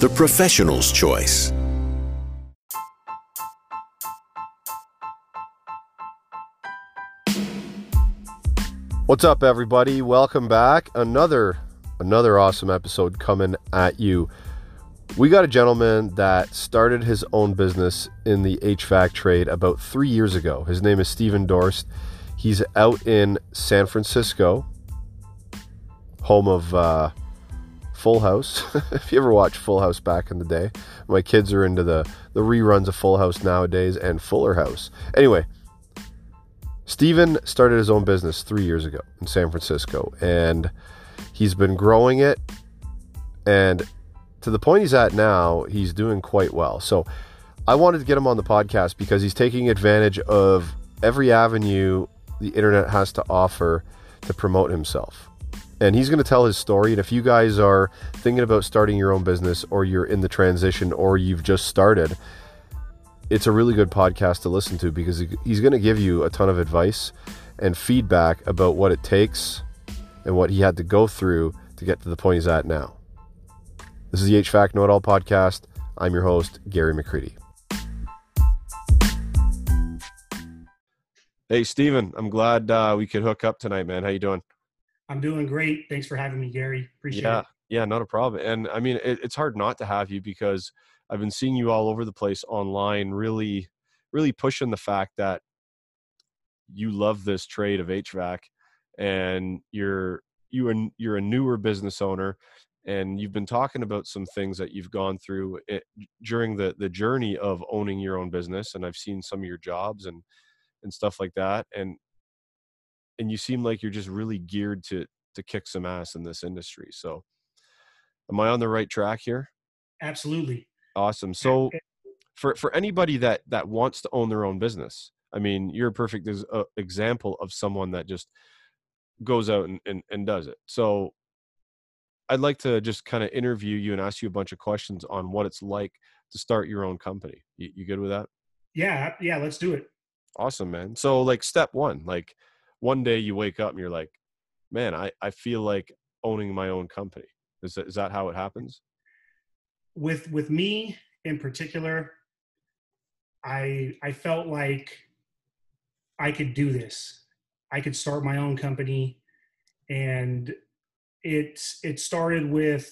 the professional's choice. What's up, everybody? Welcome back. Another another awesome episode coming at you. We got a gentleman that started his own business in the HVAC trade about three years ago. His name is Stephen Dorst. He's out in San Francisco, home of uh, Full House. if you ever watched Full House back in the day, my kids are into the, the reruns of Full House nowadays and Fuller House. Anyway, Stephen started his own business three years ago in San Francisco, and he's been growing it. And to the point he's at now, he's doing quite well. So I wanted to get him on the podcast because he's taking advantage of every avenue the internet has to offer to promote himself. And he's going to tell his story. And if you guys are thinking about starting your own business, or you're in the transition, or you've just started, it's a really good podcast to listen to because he's going to give you a ton of advice and feedback about what it takes and what he had to go through to get to the point he's at now. This is the HVAC Know It All podcast. I'm your host, Gary McCreadie. Hey, Steven, I'm glad uh, we could hook up tonight, man. How you doing? I'm doing great. Thanks for having me, Gary. Appreciate yeah, it. Yeah, not a problem. And I mean, it, it's hard not to have you because I've been seeing you all over the place online, really, really pushing the fact that you love this trade of HVAC and you're you are you're a newer business owner and you've been talking about some things that you've gone through it, during the the journey of owning your own business and I've seen some of your jobs and and stuff like that and and you seem like you're just really geared to to kick some ass in this industry so am I on the right track here absolutely awesome so for for anybody that that wants to own their own business I mean you're a perfect uh, example of someone that just goes out and, and, and does it so I'd like to just kind of interview you and ask you a bunch of questions on what it's like to start your own company. You, you good with that? Yeah, yeah, let's do it. Awesome, man. So like step one, like one day you wake up and you're like, man, I, I feel like owning my own company. Is that, is that how it happens? With with me in particular, I I felt like I could do this. I could start my own company and it it started with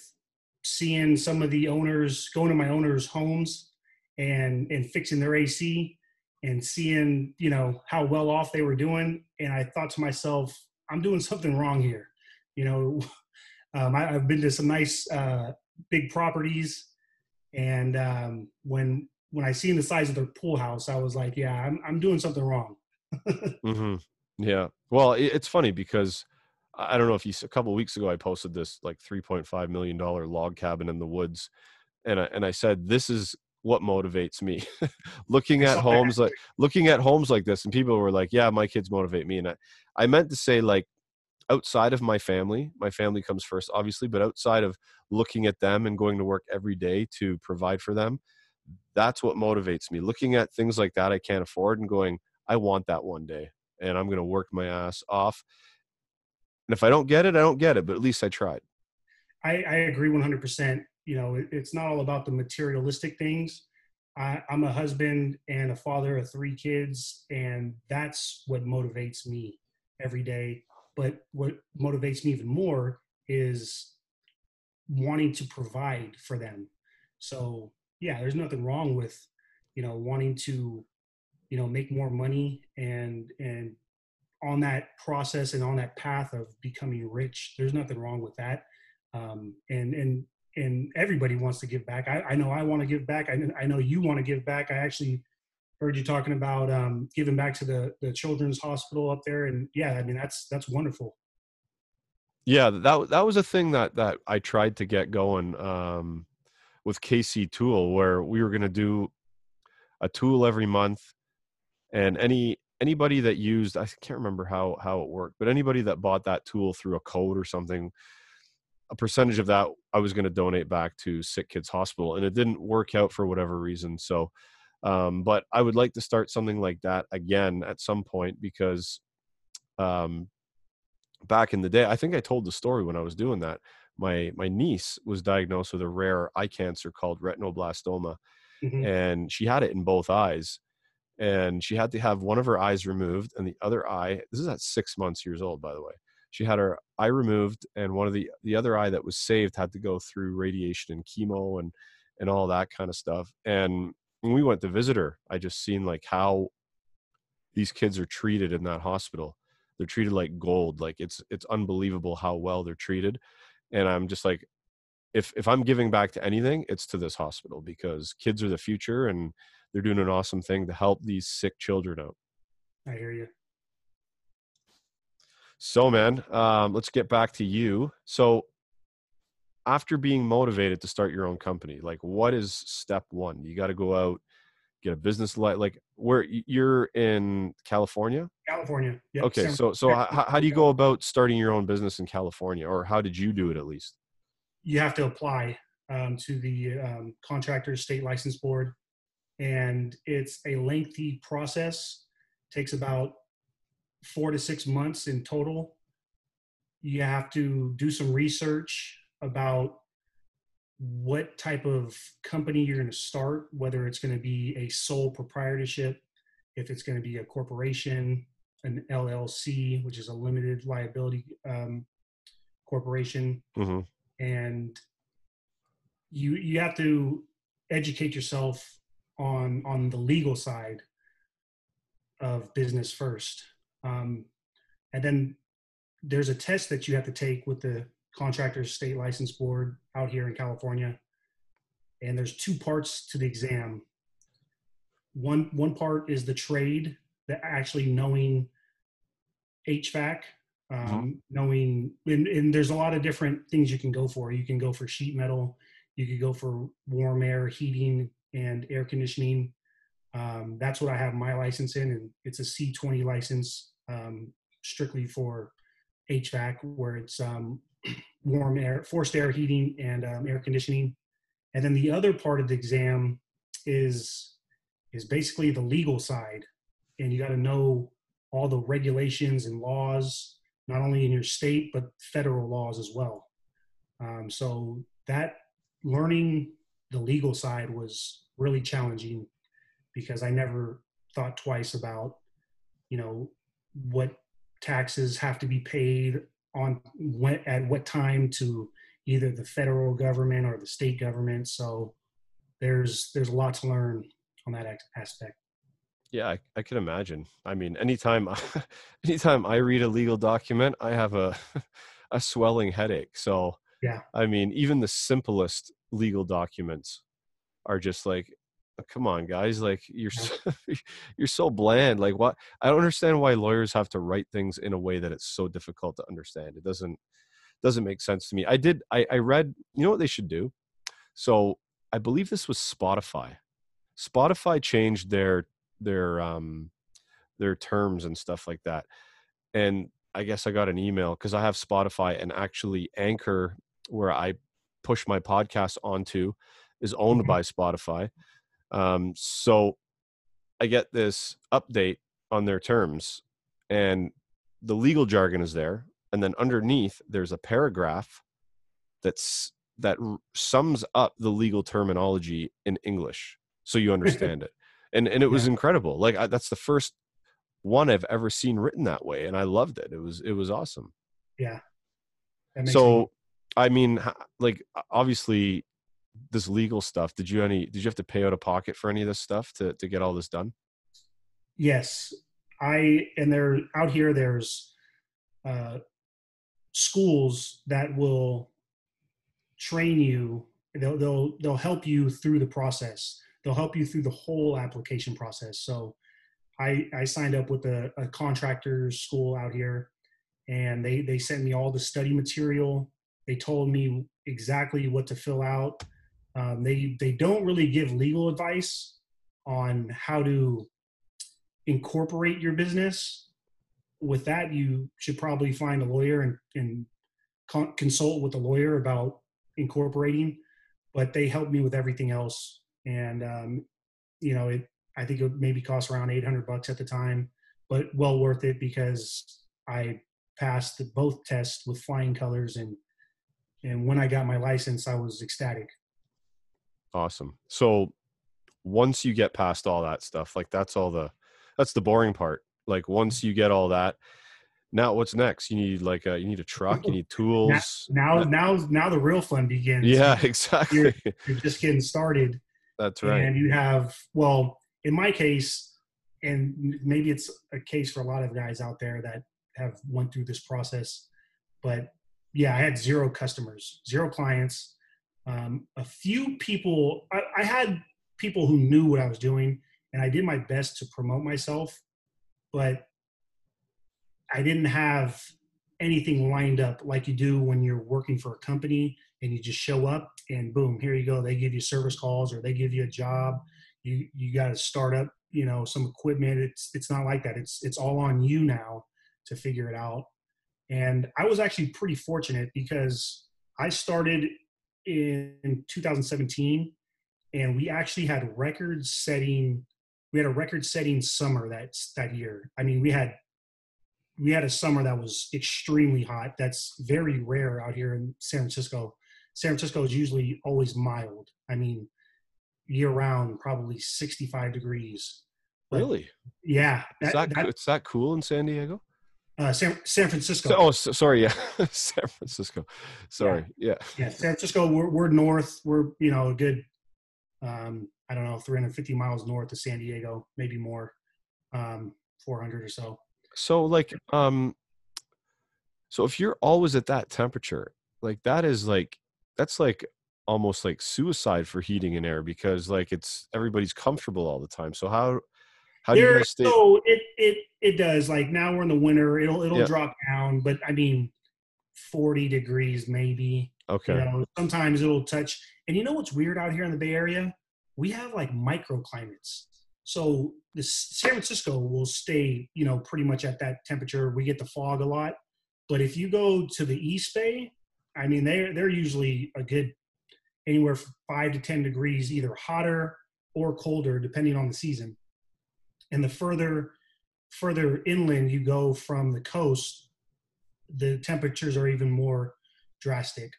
seeing some of the owners going to my owners' homes and and fixing their AC and seeing you know how well off they were doing, and I thought to myself, I'm doing something wrong here. You know, um, I, have been to some nice uh, big properties, and um, when when I seen the size of their pool house, I was like, yeah, I'm I'm doing something wrong. mm-hmm. Yeah. Well, it's funny because I don't know if you a couple weeks ago I posted this like 3.5 million dollar log cabin in the woods, and I, and I said this is what motivates me looking at homes like looking at homes like this and people were like yeah my kids motivate me and I, I meant to say like outside of my family my family comes first obviously but outside of looking at them and going to work every day to provide for them that's what motivates me looking at things like that i can't afford and going i want that one day and i'm going to work my ass off and if I don't get it, I don't get it, but at least I tried. I, I agree 100%. You know, it, it's not all about the materialistic things. I, I'm a husband and a father of three kids, and that's what motivates me every day. But what motivates me even more is wanting to provide for them. So, yeah, there's nothing wrong with, you know, wanting to, you know, make more money and and on that process and on that path of becoming rich. There's nothing wrong with that. Um, and and and everybody wants to give back. I, I know I want to give back. I, I know you want to give back. I actually heard you talking about um, giving back to the the children's hospital up there, and yeah, I mean that's that's wonderful. Yeah, that that was a thing that that I tried to get going um, with KC Tool where we were going to do a tool every month and any anybody that used I can't remember how how it worked, but anybody that bought that tool through a code or something a percentage of that I was going to donate back to Sick Kids Hospital and it didn't work out for whatever reason. So um, but I would like to start something like that again at some point because um, back in the day, I think I told the story when I was doing that. My my niece was diagnosed with a rare eye cancer called retinoblastoma, mm-hmm. and she had it in both eyes, and she had to have one of her eyes removed and the other eye. This is at six months years old, by the way. She had her eye removed, and one of the the other eye that was saved had to go through radiation and chemo and and all that kind of stuff. And when we went to visit her, I just seen like how these kids are treated in that hospital they're treated like gold like it's it's unbelievable how well they're treated and i'm just like if if i'm giving back to anything it's to this hospital because kids are the future and they're doing an awesome thing to help these sick children out i hear you so man um, let's get back to you so after being motivated to start your own company like what is step one you got to go out get a business like like where you're in California? California. Yep. Okay, so so how, how do you go about starting your own business in California, or how did you do it at least? You have to apply um, to the um, contractor state license board, and it's a lengthy process. takes about four to six months in total. You have to do some research about what type of company you're going to start, whether it's going to be a sole proprietorship, if it's going to be a corporation, an LLC, which is a limited liability um, corporation, mm-hmm. and you you have to educate yourself on on the legal side of business first, um, and then there's a test that you have to take with the contractors state license board out here in California. And there's two parts to the exam. One one part is the trade, that actually knowing HVAC, um, mm-hmm. knowing and, and there's a lot of different things you can go for. You can go for sheet metal, you could go for warm air heating and air conditioning. Um, that's what I have my license in, and it's a C20 license, um, strictly for HVAC, where it's um, warm air, forced air heating, and um, air conditioning. And then the other part of the exam is is basically the legal side, and you got to know all the regulations and laws, not only in your state but federal laws as well. Um, so that learning the legal side was really challenging because I never thought twice about, you know, what taxes have to be paid on when, at what time to either the federal government or the state government. So there's there's a lot to learn on that aspect. Yeah, I, I can imagine. I mean, anytime anytime I read a legal document, I have a a swelling headache. So yeah, I mean, even the simplest legal documents are just like come on guys like you're so, you're so bland like what i don't understand why lawyers have to write things in a way that it's so difficult to understand it doesn't doesn't make sense to me i did i, I read you know what they should do so i believe this was spotify spotify changed their their um their terms and stuff like that and i guess i got an email because i have spotify and actually anchor where i push my podcast onto is owned mm-hmm. by spotify um, so I get this update on their terms, and the legal jargon is there, and then underneath there's a paragraph that's that sums up the legal terminology in English, so you understand it. And and it was yeah. incredible. Like I, that's the first one I've ever seen written that way, and I loved it. It was it was awesome. Yeah. So, sense. I mean, like obviously, this legal stuff did you any did you have to pay out of pocket for any of this stuff to to get all this done? Yes. I and there out here there's uh schools that will train you they'll they'll they'll help you through the process. They'll help you through the whole application process. So i i signed up with a, a contractor school out here and they they sent me all the study material. They told me exactly what to fill out Um, they they don't really give legal advice on how to incorporate your business. With that, you should probably find a lawyer and, and con- consult with a lawyer about incorporating. But they helped me with everything else, and um, you know, it. I think it maybe cost around 800 bucks at the time, but well worth it because I passed both tests with flying colors and and when I got my license, I was ecstatic. Awesome. So once you get past all that stuff, like that's all the that's the boring part. Like once you get all that, now what's next? You need like a you need a truck, you need tools. Now now now, now the real fun begins. Yeah, exactly. You're, you're just getting started. That's right. And you have well, in my case, and maybe it's a case for a lot of guys out there that have went through this process, but yeah, I had zero customers, zero clients. Um, a few people, I, I had people who knew what I was doing, and I did my best to promote myself, but I didn't have anything lined up like you do when you're working for a company and you just show up and boom, here you go. They give you service calls or they give you a job. You you got to start up, you know, some equipment. It's it's not like that. It's it's all on you now to figure it out. And I was actually pretty fortunate because I started in 2017 and we actually had record setting we had a record setting summer that that year. I mean, we had we had a summer that was extremely hot. That's very rare out here in San Francisco. San Francisco is usually always mild. I mean, year round, probably 65 degrees. But really? Yeah. That, is that, that, it's that cool in San Diego? Uh, San, San Francisco. So, oh, so, sorry. Yeah. San Francisco. Sorry. Yeah. yeah. Yeah. San Francisco, we're, we're north. We're, you know, a good, um, I don't know, 350 miles north of San Diego, maybe more, um, 400 or so. So, like, um, so if you're always at that temperature, like that is like, that's like almost like suicide for heating and air because like it's everybody's comfortable all the time. So how, how do you stay? So it, it, it does like now we're in the winter, it'll, it'll yeah. drop down, but I mean, 40 degrees maybe. Okay. You know, sometimes it'll touch. And you know what's weird out here in the Bay Area? We have like microclimates. So the San Francisco will stay, you know, pretty much at that temperature. We get the fog a lot. But if you go to the East Bay, I mean, they're they're usually a good anywhere from five to ten degrees, either hotter or colder, depending on the season. And the further further inland you go from the coast, the temperatures are even more drastic.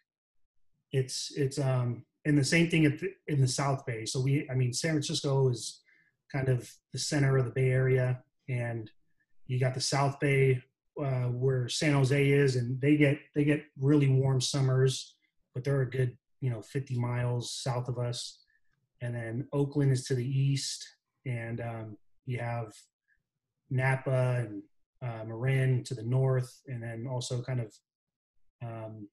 It's it's um and the same thing the, in the South Bay. So we, I mean, San Francisco is kind of the center of the Bay Area, and you got the South Bay uh, where San Jose is, and they get they get really warm summers, but they're a good you know 50 miles south of us, and then Oakland is to the east, and um, you have Napa and uh, Marin to the north, and then also kind of um,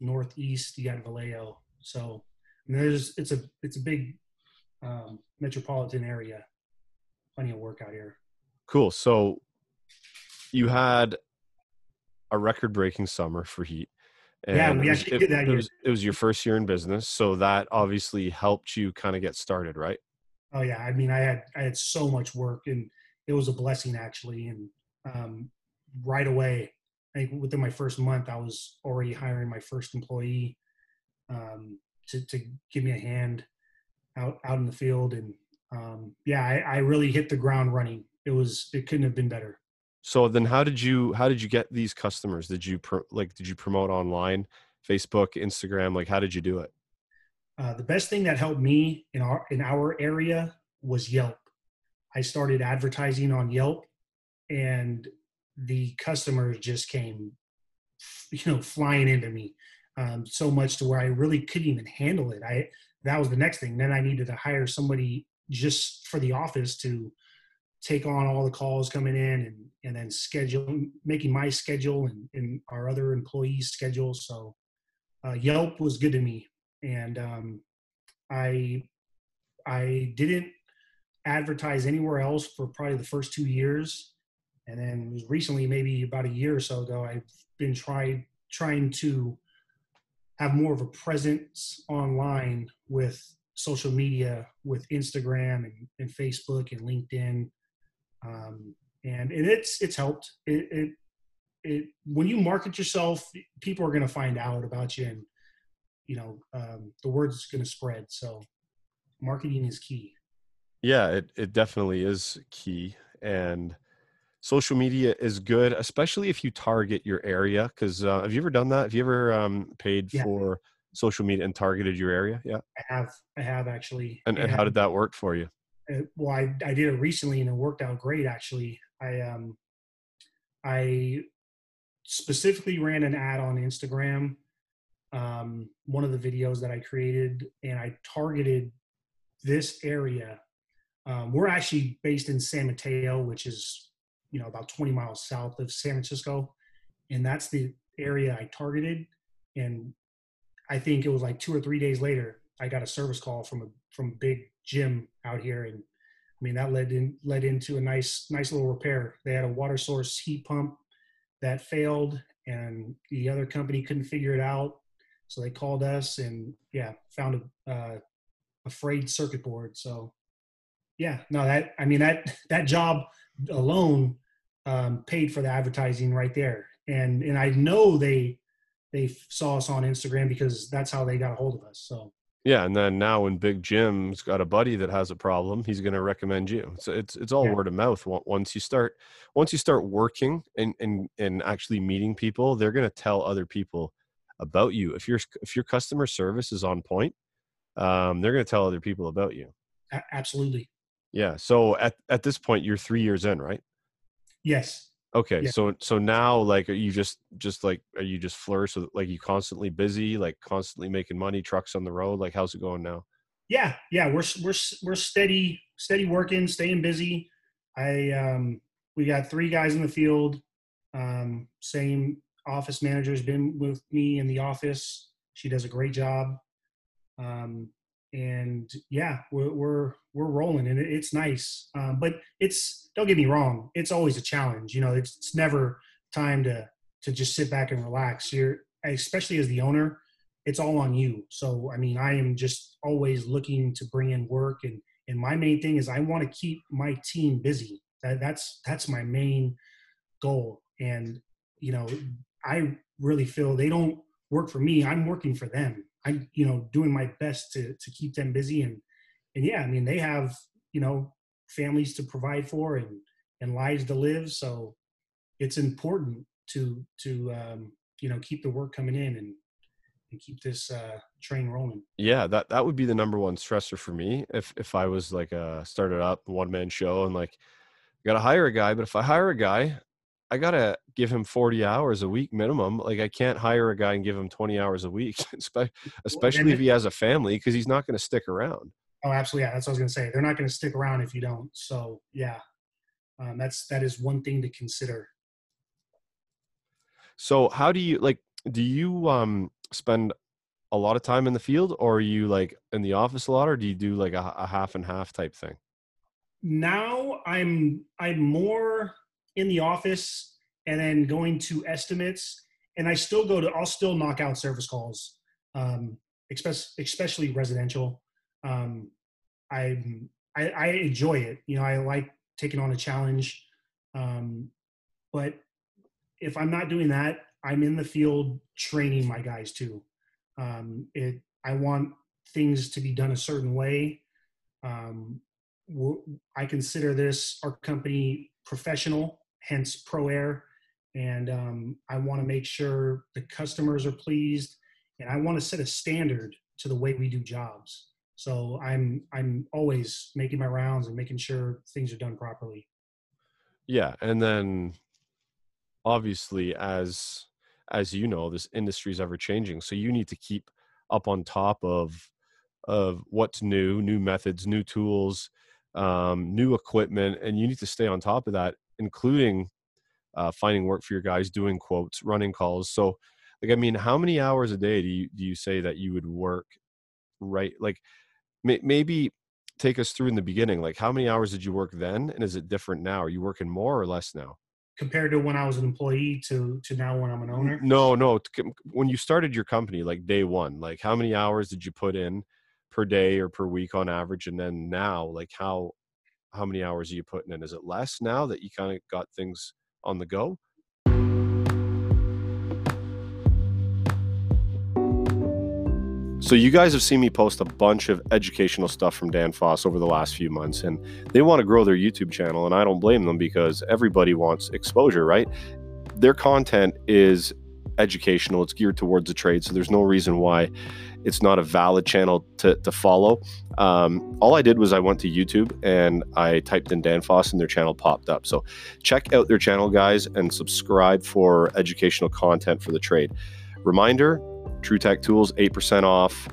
northeast. You got Vallejo, so there's it's a it's a big um, metropolitan area. Plenty of work out here. Cool. So you had a record-breaking summer for heat. yeah, we actually it, did that it was, it was your first year in business, so that obviously helped you kind of get started, right? Oh yeah, I mean, I had I had so much work, and it was a blessing actually. And um, right away, I think within my first month, I was already hiring my first employee um, to to give me a hand out out in the field, and um, yeah, I, I really hit the ground running. It was it couldn't have been better. So then, how did you how did you get these customers? Did you like did you promote online, Facebook, Instagram? Like how did you do it? Uh, the best thing that helped me in our in our area was Yelp. I started advertising on Yelp, and the customers just came, you know, flying into me. Um, so much to where I really couldn't even handle it. I that was the next thing. Then I needed to hire somebody just for the office to take on all the calls coming in and and then schedule making my schedule and, and our other employees schedule so uh, yelp was good to me and um, i i didn't advertise anywhere else for probably the first two years and then recently maybe about a year or so ago i've been trying trying to have more of a presence online with social media, with Instagram and, and Facebook and LinkedIn, um, and and it's it's helped. It, it it when you market yourself, people are going to find out about you, and you know um, the word's going to spread. So marketing is key. Yeah, it it definitely is key, and social media is good, especially if you target your area. Because uh, have you ever done that? Have you ever um, paid yeah. for social media and targeted your area? Yeah, I have. I have actually. And, and, and how did that work for you? Uh, well, I, I did it recently and it worked out great. Actually, I um, I specifically ran an ad on Instagram, um, one of the videos that I created, and I targeted this area. Um, we're actually based in San Mateo, which is you know about 20 miles south of San Francisco, and that's the area I targeted. And I think it was like two or three days later, I got a service call from a from a big gym out here, and I mean that led in led into a nice nice little repair. They had a water source heat pump that failed, and the other company couldn't figure it out, so they called us, and yeah, found a uh, a frayed circuit board. So yeah, no, that I mean that that job alone um, paid for the advertising right there, and and I know they they saw us on Instagram because that's how they got a hold of us. So yeah, and then now when Big Jim's got a buddy that has a problem, he's going to recommend you. So it's it's all yeah. word of mouth. Once you start once you start working and and and actually meeting people, they're going to tell other people about you. If your if your customer service is on point, um, they're going to tell other people about you. Absolutely. Yeah. So at at this point, you're three years in, right? Yes. Okay, yeah. so so now like are you just just like are you just flourish with like you constantly busy, like constantly making money, trucks on the road? Like how's it going now? Yeah, yeah, we're we're we're steady steady working, staying busy. I um we got three guys in the field. Um same office manager has been with me in the office. She does a great job. Um and yeah, we're we're we're rolling, and it's nice. Um, but it's don't get me wrong, it's always a challenge. You know, it's, it's never time to to just sit back and relax. You're especially as the owner, it's all on you. So I mean, I am just always looking to bring in work, and and my main thing is I want to keep my team busy. That, that's that's my main goal, and you know, I really feel they don't work for me. I'm working for them I'm you know doing my best to to keep them busy and and yeah, I mean they have you know families to provide for and and lives to live, so it's important to to um, you know keep the work coming in and and keep this uh, train rolling. Yeah, that that would be the number one stressor for me if if I was like a started up one man show and like got to hire a guy, but if I hire a guy, I gotta give him 40 hours a week minimum. Like I can't hire a guy and give him 20 hours a week, especially if he has a family, because he's not going to stick around. Oh, absolutely. Yeah, that's what I was going to say. They're not going to stick around if you don't. So yeah, um, that's that is one thing to consider. So how do you like? Do you um spend a lot of time in the field, or are you like in the office a lot, or do you do like a, a half and half type thing? Now I'm I'm more in the office and then going to estimates. And I still go to, I'll still knock out service calls, um, especially, residential. Um, I, I, I enjoy it. You know, I like taking on a challenge. Um, but if I'm not doing that, I'm in the field training my guys too. Um, it, I want things to be done a certain way. Um, I consider this our company professional hence Pro Air. And um, I want to make sure the customers are pleased, and I want to set a standard to the way we do jobs. So I'm I'm always making my rounds and making sure things are done properly. Yeah, and then obviously as as you know, this industry is ever changing, so you need to keep up on top of of what's new, new methods, new tools, um, new equipment, and you need to stay on top of that including uh, finding work for your guys, doing quotes, running calls. So, like, I mean, how many hours a day do you do you say that you would work? Right, like may, maybe take us through in the beginning. Like, how many hours did you work then, and is it different now? Are you working more or less now? compared to when I was an employee to to now when I'm an owner? No, no. When you started your company, like day one, like how many hours did you put in per day or per week on average? And then now, like how how many hours are you putting in? Is it less now that you kind of got things on the go? So you guys have seen me post a bunch of educational stuff from Danfoss over the last few months and they want to grow their YouTube channel and I don't blame them because everybody wants exposure, right? Their content is educational, it's geared towards the trade, so there's no reason why it's not a valid channel to, to follow. Um, all I did was I went to YouTube and I typed in Danfoss and their channel popped up. So check out their channel, guys, and subscribe for educational content for the trade. Reminder TruTech Tools 8% off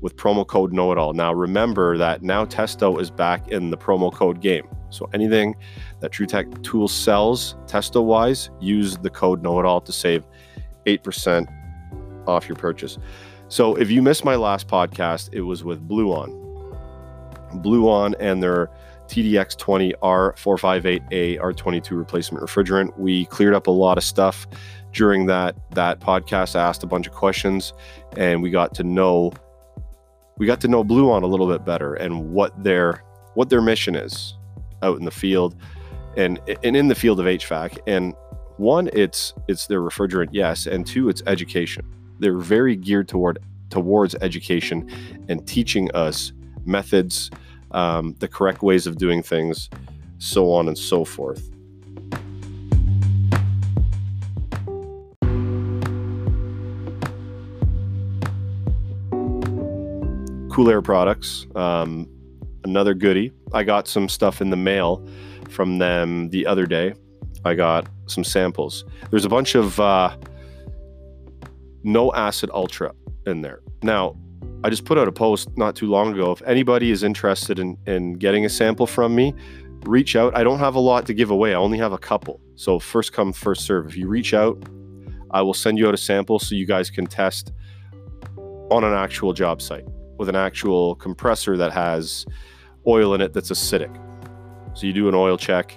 with promo code know it all. Now remember that now Testo is back in the promo code game. So anything that TruTech Tools sells Testo wise, use the code know it all to save 8% off your purchase. So if you missed my last podcast, it was with BlueOn. Blue On and their TDX20 R458A R22 replacement refrigerant. We cleared up a lot of stuff during that that podcast. I asked a bunch of questions, and we got to know we got to know BlueOn a little bit better and what their what their mission is out in the field and and in the field of HVAC. And one, it's it's their refrigerant, yes, and two, it's education. They're very geared toward towards education and teaching us methods, um, the correct ways of doing things, so on and so forth. Cool Air products. Um, another goodie. I got some stuff in the mail from them the other day. I got some samples. There's a bunch of uh, no acid ultra in there. Now, I just put out a post not too long ago. If anybody is interested in, in getting a sample from me, reach out. I don't have a lot to give away, I only have a couple. So, first come, first serve. If you reach out, I will send you out a sample so you guys can test on an actual job site with an actual compressor that has oil in it that's acidic. So you do an oil check.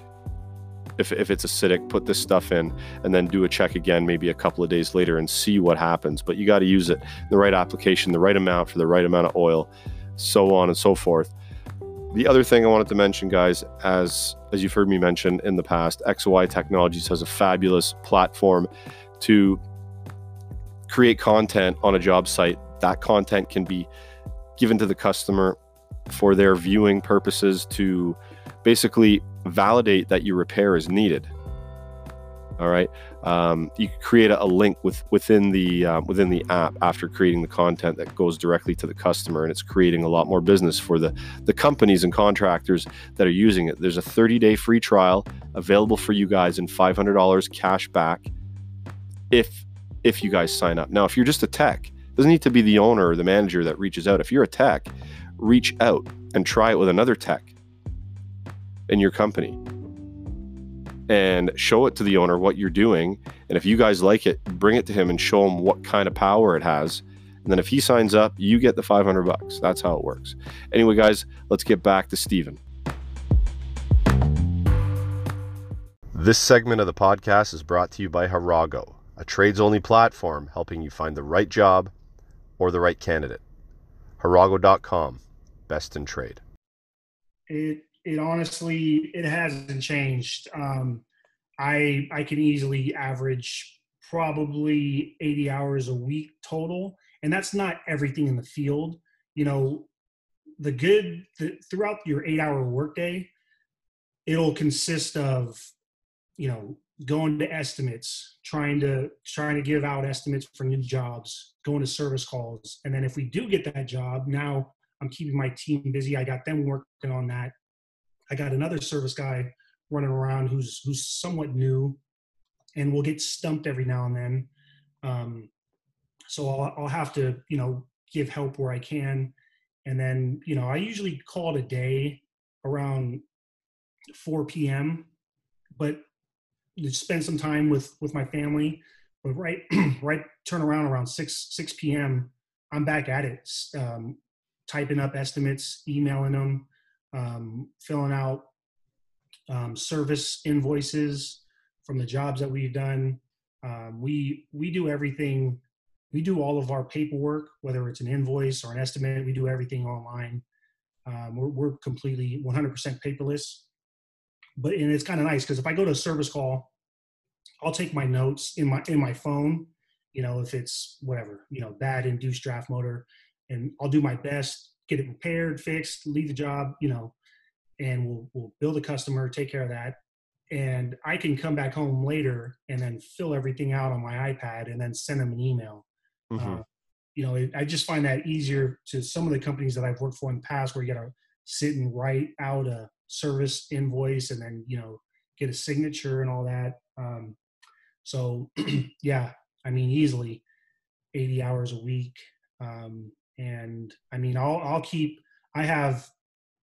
If, if it's acidic, put this stuff in and then do a check again, maybe a couple of days later and see what happens. But you got to use it the right application, the right amount for the right amount of oil, so on and so forth. The other thing I wanted to mention, guys, as as you've heard me mention in the past, XOI Technologies has a fabulous platform to create content on a job site. That content can be given to the customer for their viewing purposes to basically validate that your repair is needed. All right, um, you create a, link with within the um, within the app after creating the content that goes directly to the customer, and it's creating a lot more business for the the companies and contractors that are using it. There's a 30 day free trial available for you guys and $500 cash back if if you guys sign up. Now, if you're just a tech doesn't need to be the owner or the manager that reaches out. If you're a tech, reach out and try it with another tech in your company and show it to the owner what you're doing. And if you guys like it, bring it to him and show him what kind of power it has. And then if he signs up, you get the 500 bucks. That's how it works. Anyway, guys, let's get back to Steven. This segment of the podcast is brought to you by Harago, a trades only platform helping you find the right job or the right candidate. Harago.com, best in trade. It it honestly it hasn't changed. Um, I I can easily average probably 80 hours a week total, and that's not everything in the field. You know, the good the, throughout your eight hour workday, it'll consist of you know going to estimates, trying to trying to give out estimates for new jobs, going to service calls, and then if we do get that job, now I'm keeping my team busy. I got them working on that. I got another service guy running around who's who's somewhat new, and we'll get stumped every now and then. Um, so I'll, I'll have to you know give help where I can, and then you know I usually call it a day around 4 p.m. But spend some time with with my family. But right right turn around around six six p.m. I'm back at it, um, typing up estimates, emailing them, um, filling out um, service invoices from the jobs that we've done. Um, we we do everything. We do all of our paperwork, whether it's an invoice or an estimate. We do everything online. Um, we're, we're completely 100% paperless. But and it's kind of nice because if I go to a service call, I'll take my notes in my in my phone. You know, if it's whatever, you know, bad induced draft motor, and I'll do my best, get it repaired, fixed, leave the job, you know, and we'll we'll build a customer, take care of that, and I can come back home later and then fill everything out on my iPad and then send them an email. Mm-hmm. Uh, you know, it, I just find that easier to some of the companies that I've worked for in the past, where you got to sit and write out a service invoice and then you know get a signature and all that. Um, so yeah, I mean easily 80 hours a week. Um, and I mean I'll I'll keep I have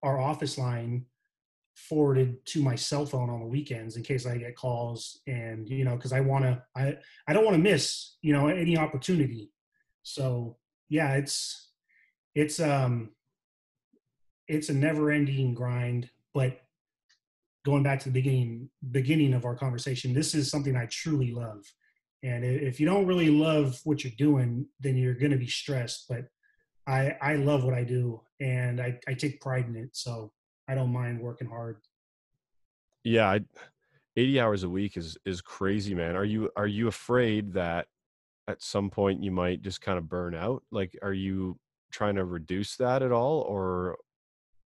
our office line forwarded to my cell phone on the weekends in case I get calls and you know because I want to I I don't want to miss you know any opportunity. So yeah, it's it's um it's a never ending grind, but going back to the beginning beginning of our conversation, this is something I truly love. And if you don't really love what you're doing, then you're going to be stressed. But I I love what I do, and I I take pride in it. So I don't mind working hard. Yeah, I, 80 hours a week is is crazy, man. Are you are you afraid that at some point you might just kind of burn out? Like, are you trying to reduce that at all, or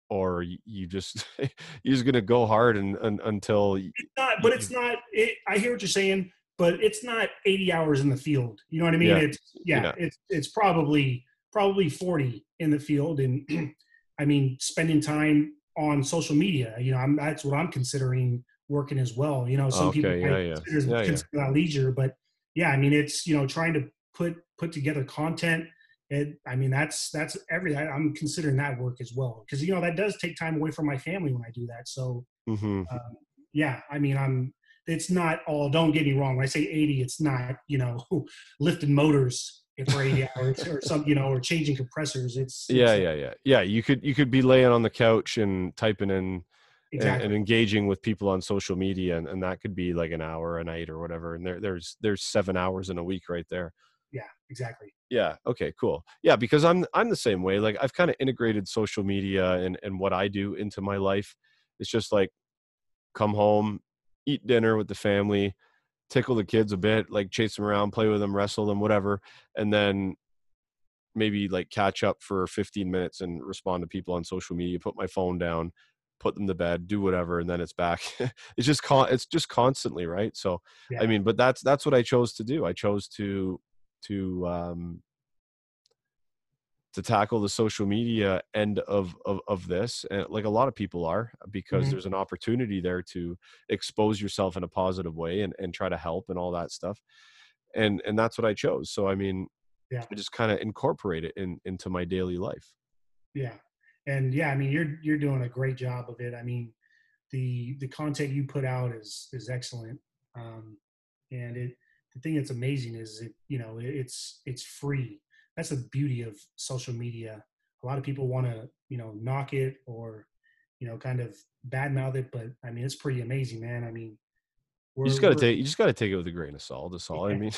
or you just you're just gonna go hard and, and until it's not but it's not it, i hear what you're saying but it's not 80 hours in the field you know what i mean yeah. it's yeah, yeah, it's it's probably probably 40 in the field and i mean spending time on social media you know I'm, that's what i'm considering working as well you know some okay, people yeah, yeah. Consider, yeah, consider that leisure but yeah i mean it's you know trying to put put together content it, I mean, that's that's every. I, am considering that work as well because you know that does take time away from my family when I do that. So, mm-hmm. um, yeah, I mean, I'm. It's not all. Don't get me wrong. When I say 80, it's not you know lifting motors for 80 hours or some you know or changing compressors. It's, it's yeah, yeah, yeah, yeah. You could you could be laying on the couch and typing in. Exactly. And, and, engaging with people on social media and, and that could be like an hour a night or whatever and there, there's there's seven hours in a week right there yeah exactly yeah okay cool yeah because i'm i'm the same way like i've kind of integrated social media and and what i do into my life it's just like come home eat dinner with the family tickle the kids a bit like chase them around play with them wrestle them whatever and then maybe like catch up for 15 minutes and respond to people on social media put my phone down put them to bed do whatever and then it's back. It's just con- it's just constantly right? So yeah. i mean but that's that's what i chose to do. I chose to to um, to tackle the social media end of of, of this and like a lot of people are because mm-hmm. there's an opportunity there to expose yourself in a positive way and, and try to help and all that stuff and and that's what i chose so i mean yeah i just kind of incorporate it in into my daily life yeah and yeah i mean you're you're doing a great job of it i mean the the content you put out is is excellent um and it the thing that's amazing is it you know it's it's free that's the beauty of social media. A lot of people want to you know knock it or you know kind of badmouth it but i mean it's pretty amazing man. I mean you just got to take you just got to take it with a grain of salt that's all. Yeah. i mean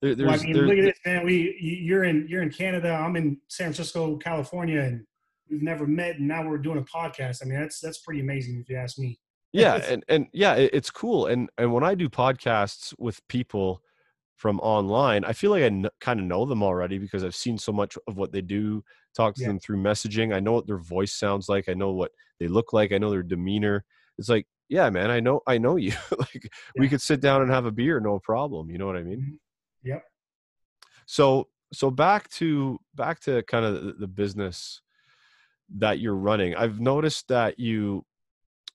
there, there's, well, I mean look at this man. We you're in you're in canada i'm in san francisco california and we've never met and now we're doing a podcast. I mean that's that's pretty amazing if you ask me. Yeah and and yeah it's cool and and when i do podcasts with people from online i feel like I n- kind of know them already because i've seen so much of what they do talk to yeah. them through messaging i know what their voice sounds like i know what they look like i know their demeanor it's like yeah man i know i know you like yeah. we could sit down and have a beer no problem you know what i mean mm-hmm. yep so so back to back to kind of the, the business that you're running i've noticed that you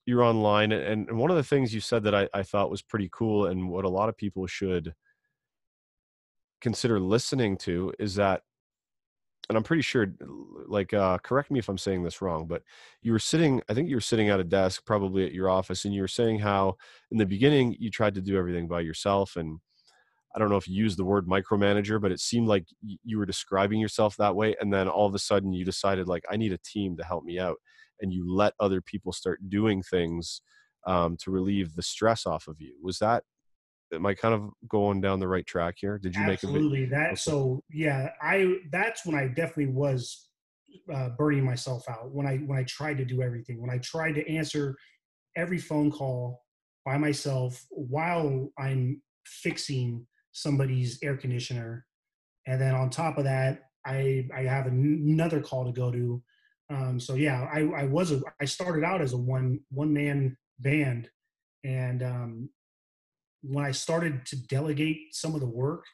you're online and, and one of the things you said that I, I thought was pretty cool and what a lot of people should consider listening to is that and i'm pretty sure like uh, correct me if i'm saying this wrong but you were sitting i think you were sitting at a desk probably at your office and you were saying how in the beginning you tried to do everything by yourself and i don't know if you used the word micromanager but it seemed like you were describing yourself that way and then all of a sudden you decided like i need a team to help me out and you let other people start doing things um, to relieve the stress off of you. Was that am I kind of going down the right track here? Did you Absolutely. make a that? So yeah, I that's when I definitely was uh, burning myself out when I when I tried to do everything. When I tried to answer every phone call by myself while I'm fixing somebody's air conditioner, and then on top of that, I I have another call to go to. Um, so yeah, I I was a I started out as a one one man band, and um, when I started to delegate some of the work,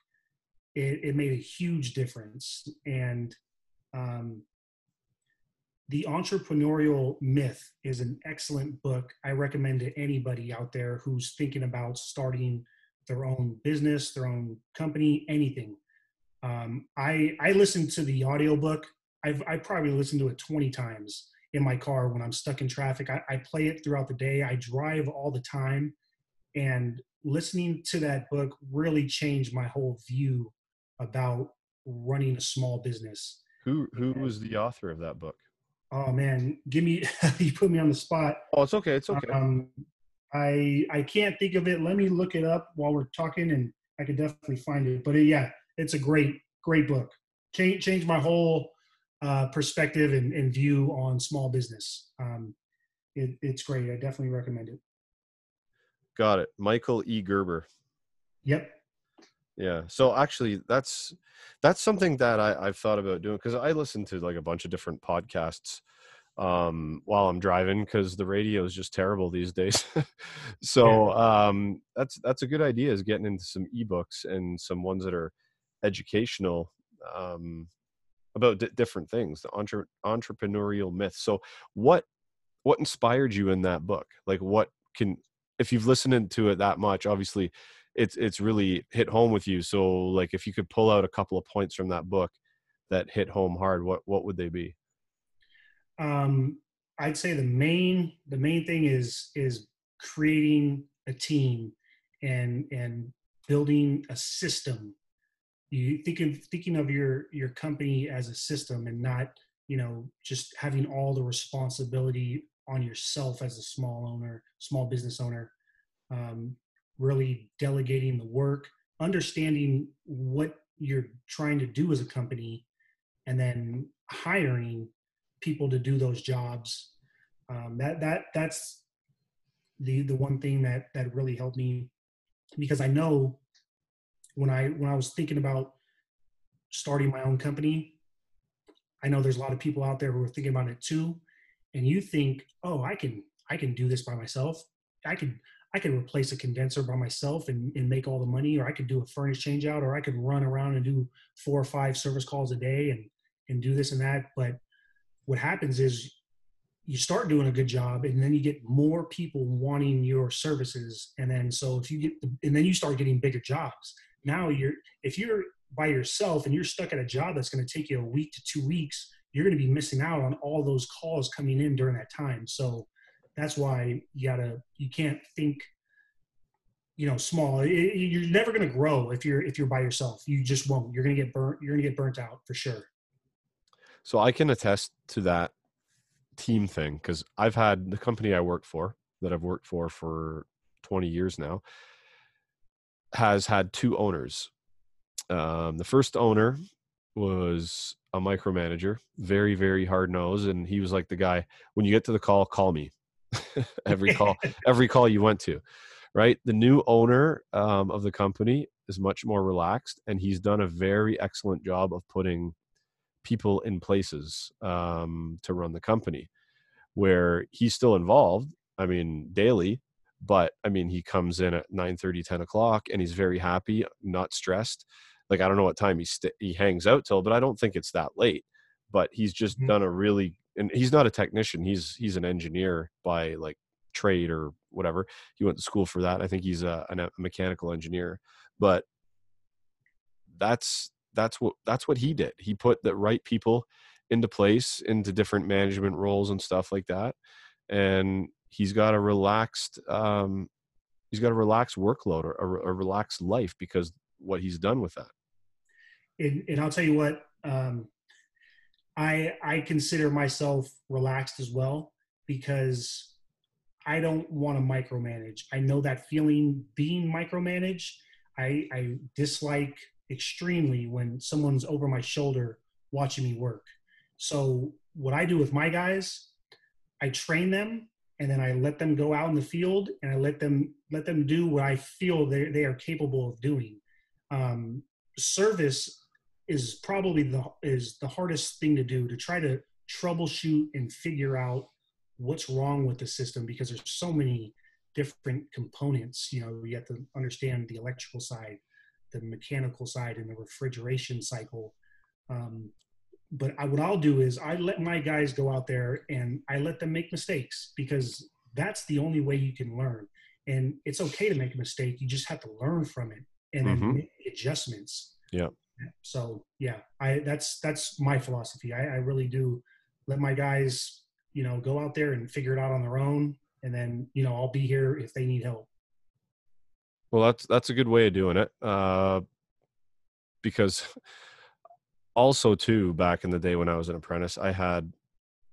it, it made a huge difference. And um, the entrepreneurial myth is an excellent book. I recommend to anybody out there who's thinking about starting their own business their own company anything. Um, I, I listened to the audiobook. I've, I probably listened to it 20 times in my car when i'm stuck in traffic. I, I play it throughout the day. I drive all the time. And listening to that book really changed my whole view about running a small business who who was the author of that book Oh man, give me you put me on the spot. Oh, it's okay. It's okay. Um, I I can't think of it. Let me look it up while we're talking, and I could definitely find it. But it, yeah, it's a great great book. Change change my whole uh, perspective and, and, view on small business. Um, it, it's great. I definitely recommend it. Got it. Michael E. Gerber. Yep. Yeah. So actually, that's that's something that I, I've thought about doing because I listen to like a bunch of different podcasts um, while I'm driving because the radio is just terrible these days. so um, that's that's a good idea is getting into some ebooks and some ones that are educational um, about d- different things, the entre- entrepreneurial myth. So what what inspired you in that book? Like what can if you've listened to it that much, obviously it's it's really hit home with you. So like if you could pull out a couple of points from that book that hit home hard, what what would they be? Um, I'd say the main the main thing is is creating a team and and building a system. You thinking thinking of your your company as a system and not you know just having all the responsibility on yourself as a small owner, small business owner. Um, really delegating the work, understanding what you're trying to do as a company, and then hiring people to do those jobs. Um, that that that's the the one thing that that really helped me because I know when I when I was thinking about starting my own company, I know there's a lot of people out there who are thinking about it too, and you think, oh, I can I can do this by myself. I can I could replace a condenser by myself and, and make all the money, or I could do a furnace change out, or I could run around and do four or five service calls a day and, and do this and that. But what happens is you start doing a good job and then you get more people wanting your services. And then, so if you get, and then you start getting bigger jobs. Now you're, if you're by yourself and you're stuck at a job that's going to take you a week to two weeks, you're going to be missing out on all those calls coming in during that time. So that's why you gotta you can't think you know small. It, you're never going to grow if you're if you're by yourself. You just won't. You're going to get burnt you're going to get burnt out for sure. So i can attest to that team thing because i've had the company i work for that i've worked for for 20 years now has had two owners. Um, the first owner was a micromanager very very hard nosed and he was like the guy when you get to the call call me. Every call every call you went to right? The new owner um, of the company is much more relaxed and he's done a very excellent job of putting people in places um, to run the company where he's still involved i mean daily but i mean he comes in at 9 30 10 o'clock and he's very happy not stressed like i don't know what time he st- he hangs out till but i don't think it's that late but he's just mm-hmm. done a really and he's not a technician he's he's an engineer by like trade or whatever. He went to school for that i think he's a, a mechanical engineer but that's that's what that's what he did. He put the right people into place into different management roles and stuff like that and he's got a relaxed um he's got a relaxed workload or a, a relaxed life because what he's done with that and, and i'll tell you what um I I consider myself relaxed as well because I don't want to micromanage. I know that feeling being micromanaged. I, I dislike extremely when someone's over my shoulder watching me work. So what I do with my guys, I train them and then I let them go out in the field and I let them let them do what I feel they they are capable of doing. Um, service is probably the is the hardest thing to do to try to troubleshoot and figure out what's wrong with the system because there's so many different components. You know, you have to understand the electrical side, the mechanical side, and the refrigeration cycle. Um, but I, what I'll do is I let my guys go out there and I let them make mistakes because that's the only way you can learn. And it's okay to make a mistake. You just have to learn from it and mm-hmm. make adjustments. Yeah. So yeah, I that's that's my philosophy. I, I really do let my guys, you know, go out there and figure it out on their own, and then you know I'll be here if they need help. Well, that's that's a good way of doing it. Uh, because also too back in the day when I was an apprentice, I had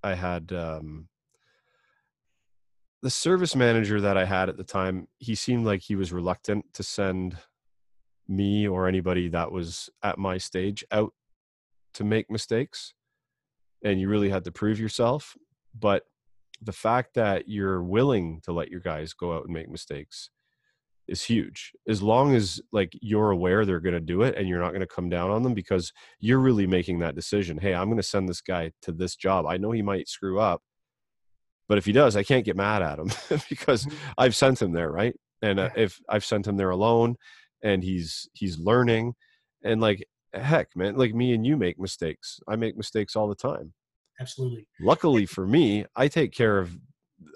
I had um, the service manager that I had at the time. He seemed like he was reluctant to send me or anybody that was at my stage out to make mistakes, and you really had to prove yourself. But the fact that you're willing to let your guys go out and make mistakes is huge as long as like you're aware they're going to do it and you're not going to come down on them because you're really making that decision hey i'm going to send this guy to this job i know he might screw up but if he does i can't get mad at him because mm-hmm. i've sent him there right and uh, if i've sent him there alone and he's he's learning and like heck man like me and you make mistakes i make mistakes all the time absolutely luckily for me i take care of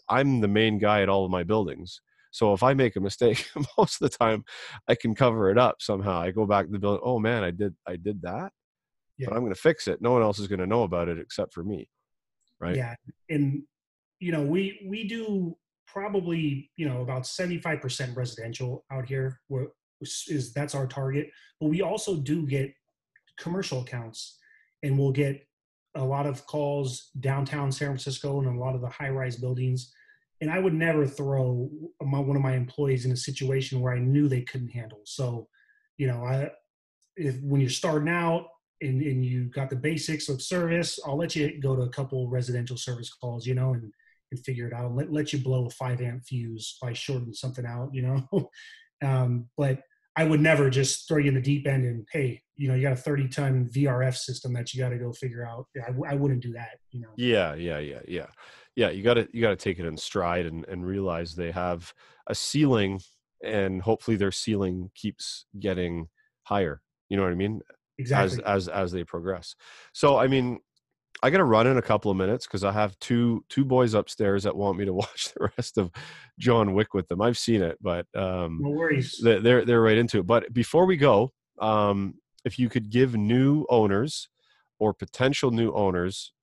i'm the main guy at all of my buildings so if I make a mistake, most of the time I can cover it up somehow. I go back to the building. Oh man, I did I did that, yeah. but I'm going to fix it. No one else is going to know about it except for me, right? Yeah, and you know we we do probably you know about 75% residential out here. Where is that's our target, but we also do get commercial accounts, and we'll get a lot of calls downtown San Francisco and a lot of the high rise buildings and I would never throw my, one of my employees in a situation where I knew they couldn't handle. So, you know, I if when you're starting out and, and you got the basics of service, I'll let you go to a couple residential service calls, you know, and and figure it out. Let let you blow a five amp fuse by shorting something out, you know. um, but I would never just throw you in the deep end and hey, you know, you got a 30 ton VRF system that you got to go figure out. I, I wouldn't do that, you know. Yeah, yeah, yeah, yeah yeah you got to you got to take it in stride and, and realize they have a ceiling and hopefully their ceiling keeps getting higher you know what i mean exactly as as as they progress so i mean i got to run in a couple of minutes because i have two two boys upstairs that want me to watch the rest of john wick with them. I've seen it but um no worries. they're they're right into it. But before we go um if you could give new owners or potential new owners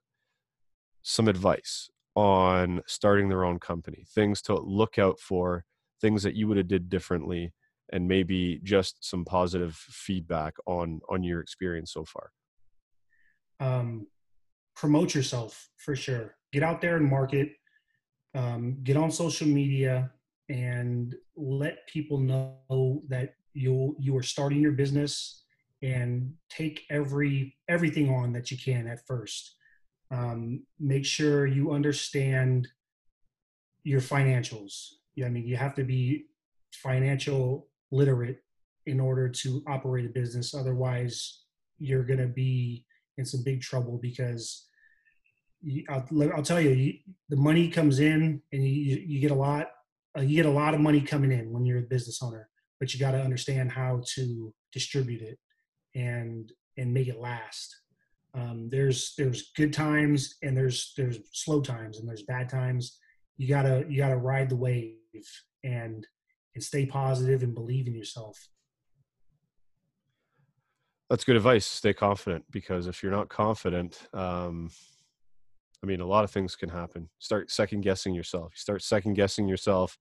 some advice on starting their own company, things to look out for, things that you would have did differently, and maybe just some positive feedback on on your experience so far. Um, promote yourself for sure. Get out there and market. Um, get on social media and let people know that you you are starting your business and take every everything on that you can at first um, make sure you understand your financials. Yeah, I mean, you have to be financial literate in order to operate a business. Otherwise, you're going to be in some big trouble because you, I'll, I'll, tell you, you, the money comes in and you, you get a lot. Uh, you get a lot of money coming in when you're a business owner, but you got to understand how to distribute it and and make it last um, there's there's good times and there's there's slow times and there's bad times you gotta you gotta ride the wave and and stay positive and believe in yourself that's good advice stay confident because if you're not confident um, i mean a lot of things can happen. Start second guessing yourself. You start second guessing yourself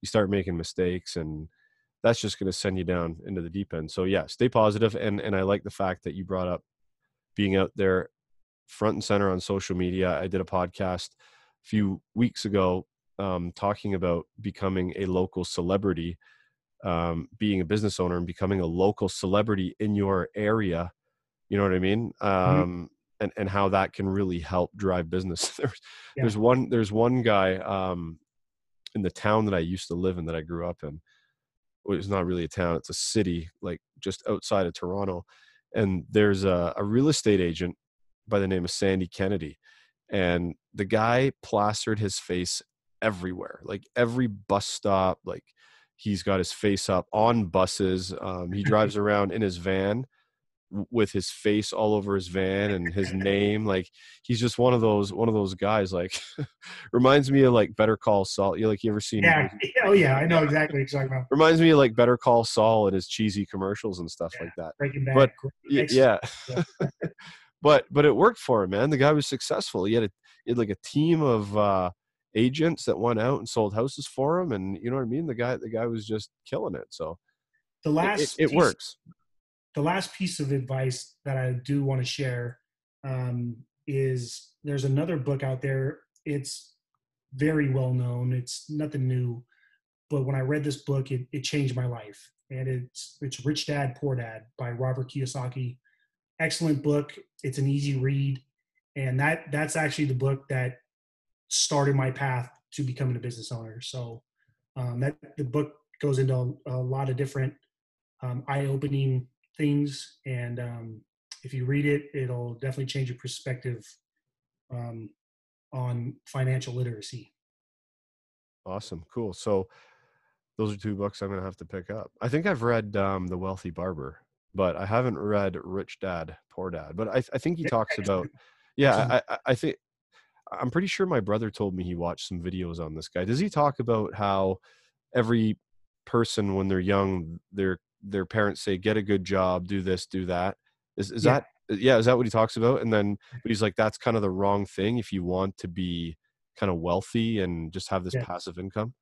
you start making mistakes and that's just going to send you down into the deep end. So yeah stay positive and and i like the fact that you brought up being out there front and center on social media. I did a podcast a few weeks ago um, talking about becoming a local celebrity, um, being a business owner and becoming a local celebrity in your area. You know what I mean? Mm-hmm. Um, and and how that can really help drive business. there's Yeah. there's one there's one guy um, in the town that I used to live in that I grew up in. Well, it's not really a town; it's a city, like just outside of Toronto. And there's a, a real estate agent by the name of Sandy Kennedy, and the guy plastered his face everywhere, like every bus stop. Like he's got his face up on buses. Um, he drives around in his van with his face all over his van and his name like he's just one of those one of those guys like reminds me of like better call saul you like you ever seen Yeah. Oh yeah. I know exactly what you're talking about. reminds me of like better call saul and his cheesy commercials and stuff Yeah. like that Breaking Bad. But- yeah Yeah. but but it worked for him man the guy was successful he had a he had like a team of uh agents that went out and sold houses for him and you know what i mean the guy the guy was just killing it so The it- last it, it piece- works the last piece of advice that I do want to share um, is there's another book out there. It's very well known. It's nothing new, but when I read this book, it, it changed my life. And it's it's Rich Dad Poor Dad by Robert Kiyosaki. Excellent book. It's an easy read, and that that's actually the book that started my path to becoming a business owner. So um, that the book goes into a, a lot of different um, eye-opening things and um, if you read it it'll definitely change your perspective um, on financial literacy Awesome. Cool. So those are two books I'm going to have to pick up. I think I've read um, The Wealthy Barber, but I haven't read Rich Dad, Poor Dad. But I, I think he talks about, yeah, I, I, I think, I'm pretty sure my brother told me he watched some videos on this guy. Does he talk about how every person when they're young, their their parents say, get a good job, do this, do that? Is, is Yeah. that, uh, yeah, is that what he talks about? And then, mm. but he's like, that's kind of the wrong thing if you want to be kind of wealthy and just have this Yeah. passive income.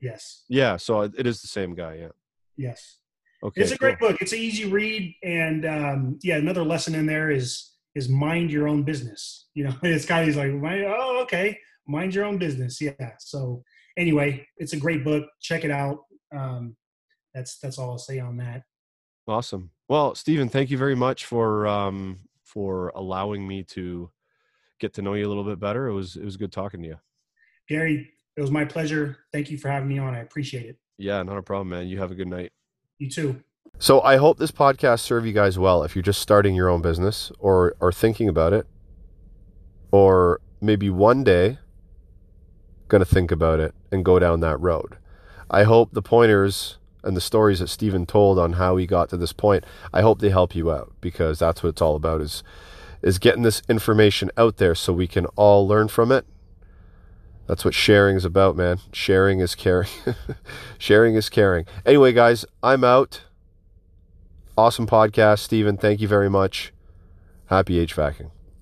yes Yeah, so it it is the same guy. Yeah. yes Okay. it's a cool. great book it's an easy read and um, yeah another lesson in there is is mind your own business you know it's kind of like oh okay mind your own business yeah so anyway it's a great book check it out um, that's that's all i'll say on that Awesome. Well, Stephen, thank you very much for um for allowing me to get to know you a little bit better. It was it was good talking to you. gary it was my pleasure thank you for having me on i appreciate it Yeah, not a problem, man. You have a good night. you too So I hope this podcast served you guys well if you're just starting your own business or are thinking about it or maybe one day going to think about it and go down that road. I hope the pointers and the stories that Stephen told on how he got to this point, I hope they help you out because that's what it's all about is is getting this information out there so we can all learn from it. That's what sharing is about, man. Sharing is caring. sharing is caring. Anyway, guys, I'm out. Awesome podcast, Stephen. Thank you very much. Happy HVACing.